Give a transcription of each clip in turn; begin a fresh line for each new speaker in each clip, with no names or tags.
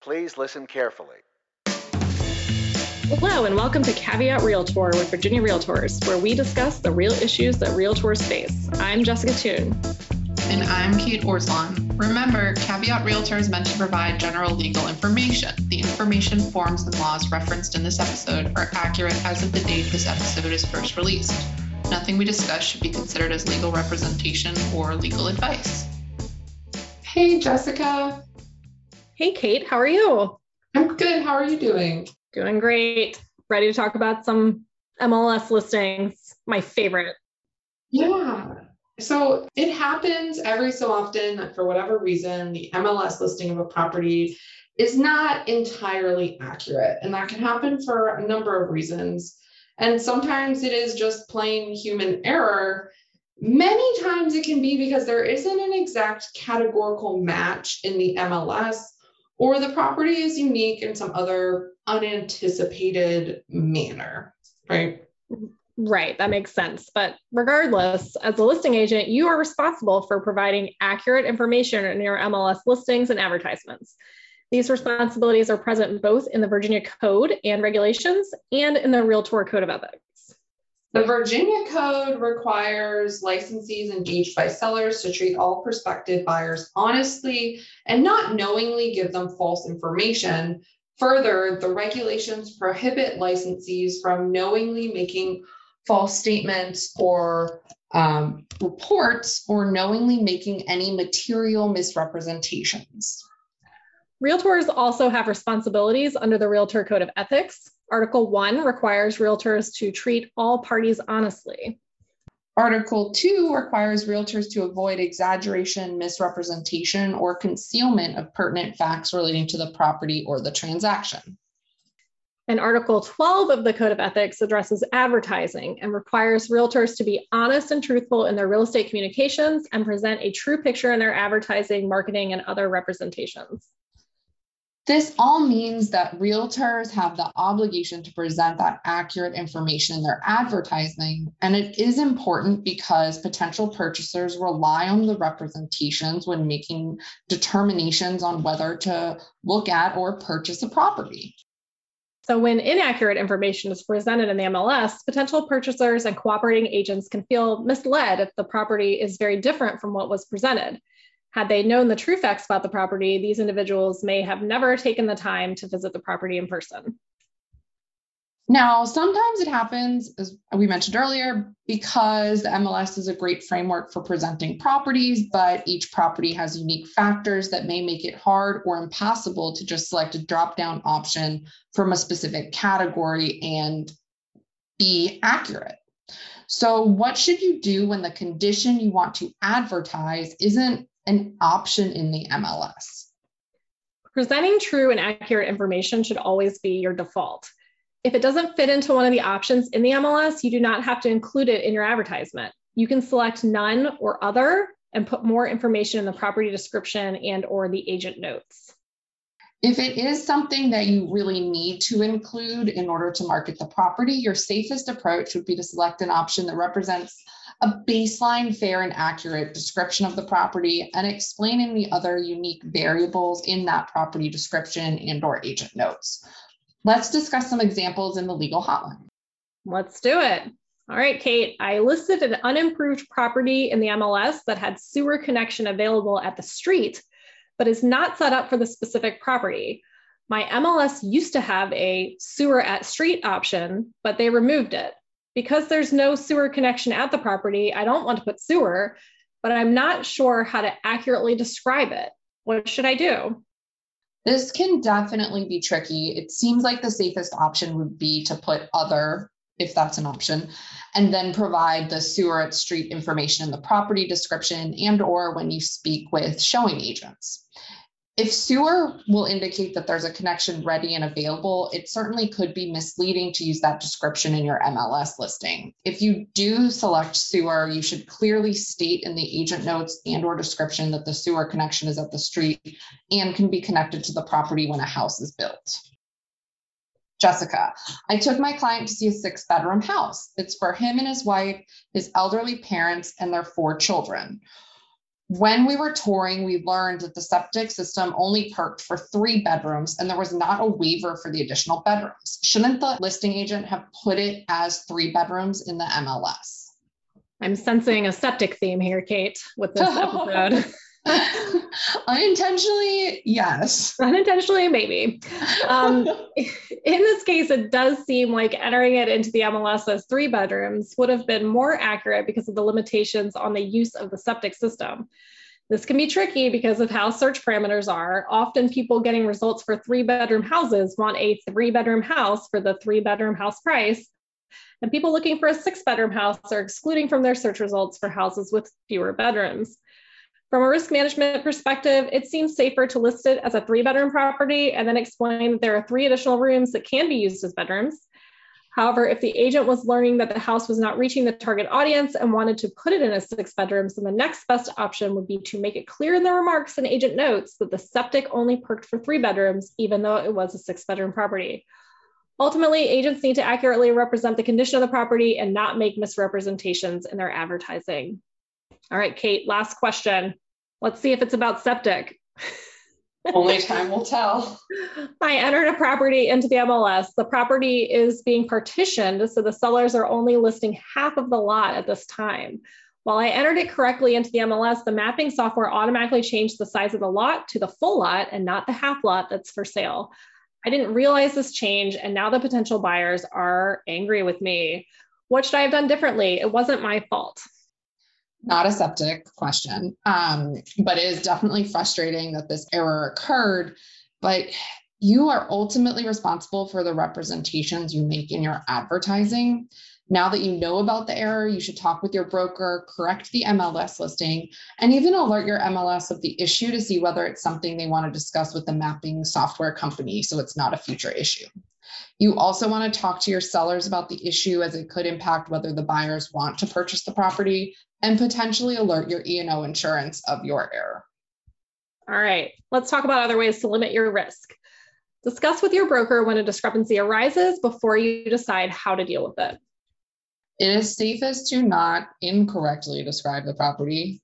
Please listen carefully.
Hello, and welcome to Caveat Realtor with Virginia Realtors, where we discuss the real issues that realtors face. I'm Jessica Toon.
And I'm Kate Orslan. Remember, Caveat Realtor is meant to provide general legal information. The information, forms, and laws referenced in this episode are accurate as of the date this episode is first released. Nothing we discuss should be considered as legal representation or legal advice. Hey, Jessica.
Hey, Kate, how are you?
I'm good. How are you doing?
Doing great. Ready to talk about some MLS listings, my favorite.
Yeah. So it happens every so often that for whatever reason, the MLS listing of a property is not entirely accurate. And that can happen for a number of reasons. And sometimes it is just plain human error. Many times it can be because there isn't an exact categorical match in the MLS, or the property is unique in some other unanticipated manner, right?
Right, that makes sense. But regardless, as a listing agent, you are responsible for providing accurate information in your MLS listings and advertisements. These responsibilities are present both in the Virginia Code and regulations and in the Realtor Code of Ethics.
The Virginia Code requires licensees engaged by sellers to treat all prospective buyers honestly and not knowingly give them false information. Further, the regulations prohibit licensees from knowingly making false statements or um, reports or knowingly making any material misrepresentations.
Realtors also have responsibilities under the Realtor Code of Ethics. Article 1 requires realtors to treat all parties honestly.
Article 2 requires realtors to avoid exaggeration, misrepresentation, or concealment of pertinent facts relating to the property or the transaction.
And Article 12 of the Code of Ethics addresses advertising and requires realtors to be honest and truthful in their real estate communications and present a true picture in their advertising, marketing, and other representations.
This all means that realtors have the obligation to present that accurate information in their advertising. And it is important because potential purchasers rely on the representations when making determinations on whether to look at or purchase a property.
So, when inaccurate information is presented in the MLS, potential purchasers and cooperating agents can feel misled if the property is very different from what was presented. Had they known the true facts about the property, these individuals may have never taken the time to visit the property in person.
Now, sometimes it happens, as we mentioned earlier, because the MLS is a great framework for presenting properties, but each property has unique factors that may make it hard or impossible to just select a drop down option from a specific category and be accurate. So, what should you do when the condition you want to advertise isn't an option in the MLS?
Presenting true and accurate information should always be your default. If it doesn't fit into one of the options in the MLS, you do not have to include it in your advertisement. You can select none or other and put more information in the property description and or the agent notes.
If it is something that you really need to include in order to market the property, your safest approach would be to select an option that represents a baseline, fair, and accurate description of the property and explaining the other unique variables in that property description and or agent notes. Let's discuss some examples in the legal hotline.
Let's do it. All right, Kate, I listed an unimproved property in the MLS that had sewer connection available at the street, but is not set up for the specific property. My MLS used to have a sewer at street option, but they removed it because there's no sewer connection at the property, I don't want to put sewer, but I'm not sure how to accurately describe it. What should I do?
This can definitely be tricky. It seems like the safest option would be to put other, if that's an option, and then provide the sewer at street information in the property description and or when you speak with showing agents. If sewer will indicate that there's a connection ready and available, it certainly could be misleading to use that description in your MLS listing. If you do select sewer, you should clearly state in the agent notes and or description that the sewer connection is at the street and can be connected to the property when a house is built. Jessica, I took my client to see a six bedroom house. It's for him and his wife, his elderly parents, and their four children. When we were touring, we learned that the septic system only perked for three bedrooms and there was not a waiver for the additional bedrooms. Shouldn't the listing agent have put it as three bedrooms in the MLS?
I'm sensing a septic theme here, Kate, with this episode.
Unintentionally, yes.
Unintentionally, maybe. Um, in this case, it does seem like entering it into the MLS as three bedrooms would have been more accurate because of the limitations on the use of the septic system. This can be tricky because of how search parameters are. Often, people getting results for three bedroom houses want a three bedroom house for the three bedroom house price. And people looking for a six bedroom house are excluding from their search results for houses with fewer bedrooms. From a risk management perspective, it seems safer to list it as a three bedroom property and then explain that there are three additional rooms that can be used as bedrooms. However, if the agent was learning that the house was not reaching the target audience and wanted to put it in a six bedrooms, then the next best option would be to make it clear in the remarks and agent notes that the septic only perked for three bedrooms, even though it was a six bedroom property. Ultimately, agents need to accurately represent the condition of the property and not make misrepresentations in their advertising. All right, Kate, last question. Let's see if it's about septic.
Only time will tell.
I entered a property into the MLS. The property is being partitioned, so the sellers are only listing half of the lot at this time. While I entered it correctly into the MLS, the mapping software automatically changed the size of the lot to the full lot and not the half lot that's for sale. I didn't realize this change, and now the potential buyers are angry with me. What should I have done differently? It wasn't my fault
not a septic question, um, but it is definitely frustrating that this error occurred. But you are ultimately responsible for the representations you make in your advertising. Now that you know about the error, you should talk with your broker, correct the MLS listing, and even alert your MLS of the issue to see whether it's something they want to discuss with the mapping software company so it's not a future issue. You also want to talk to your sellers about the issue as it could impact whether the buyers want to purchase the property and potentially alert your E&O insurance of your error.
All right, let's talk about other ways to limit your risk. Discuss with your broker when a discrepancy arises before you decide how to deal with it.
It is safest to not incorrectly describe the property,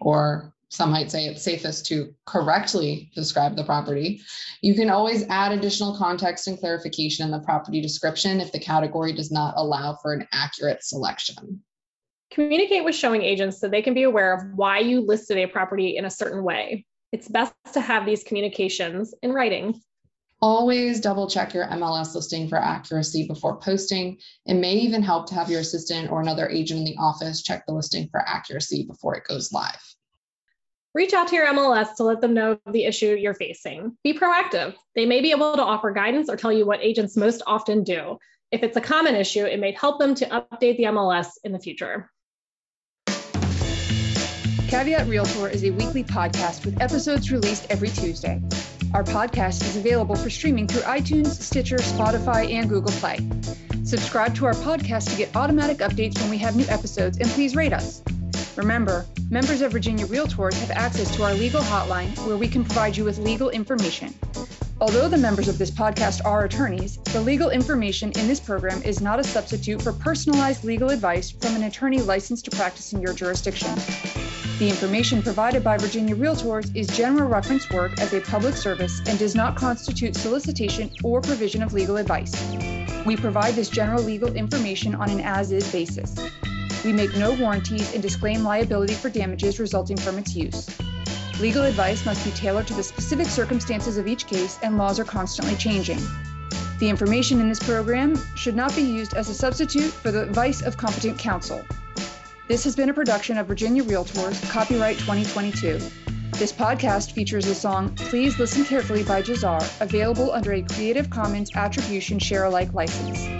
or some might say it's safest to correctly describe the property. You can always add additional context and clarification in the property description if the category does not allow for an accurate selection.
Communicate with showing agents so they can be aware of why you listed a property in a certain way. It's best to have these communications in writing.
Always double check your MLS listing for accuracy before posting. It may even help to have your assistant or another agent in the office check the listing for accuracy before it goes live.
Reach out to your MLS to let them know the issue you're facing. Be proactive. They may be able to offer guidance or tell you what agents most often do. If it's a common issue, it may help them to update the MLS in the future.
Caveat Realtor is a weekly podcast with episodes released every Tuesday. Our podcast is available for streaming through iTunes, Stitcher, Spotify, and Google Play. Subscribe to our podcast to get automatic updates when we have new episodes, and please rate us. Remember, members of Virginia Realtors have access to our legal hotline where we can provide you with legal information. Although the members of this podcast are attorneys, the legal information in this program is not a substitute for personalized legal advice from an attorney licensed to practice in your jurisdiction. The information provided by Virginia Realtors is general reference work as a public service and does not constitute solicitation or provision of legal advice. We provide this general legal information on an as is basis. We make no warranties and disclaim liability for damages resulting from its use. Legal advice must be tailored to the specific circumstances of each case, and laws are constantly changing. The information in this program should not be used as a substitute for the advice of competent counsel. This has been a production of Virginia Realtors, copyright 2022. This podcast features the song Please Listen Carefully by Jahzzar, available under a Creative Commons Attribution Share Alike license.